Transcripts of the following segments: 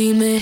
know that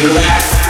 Relax.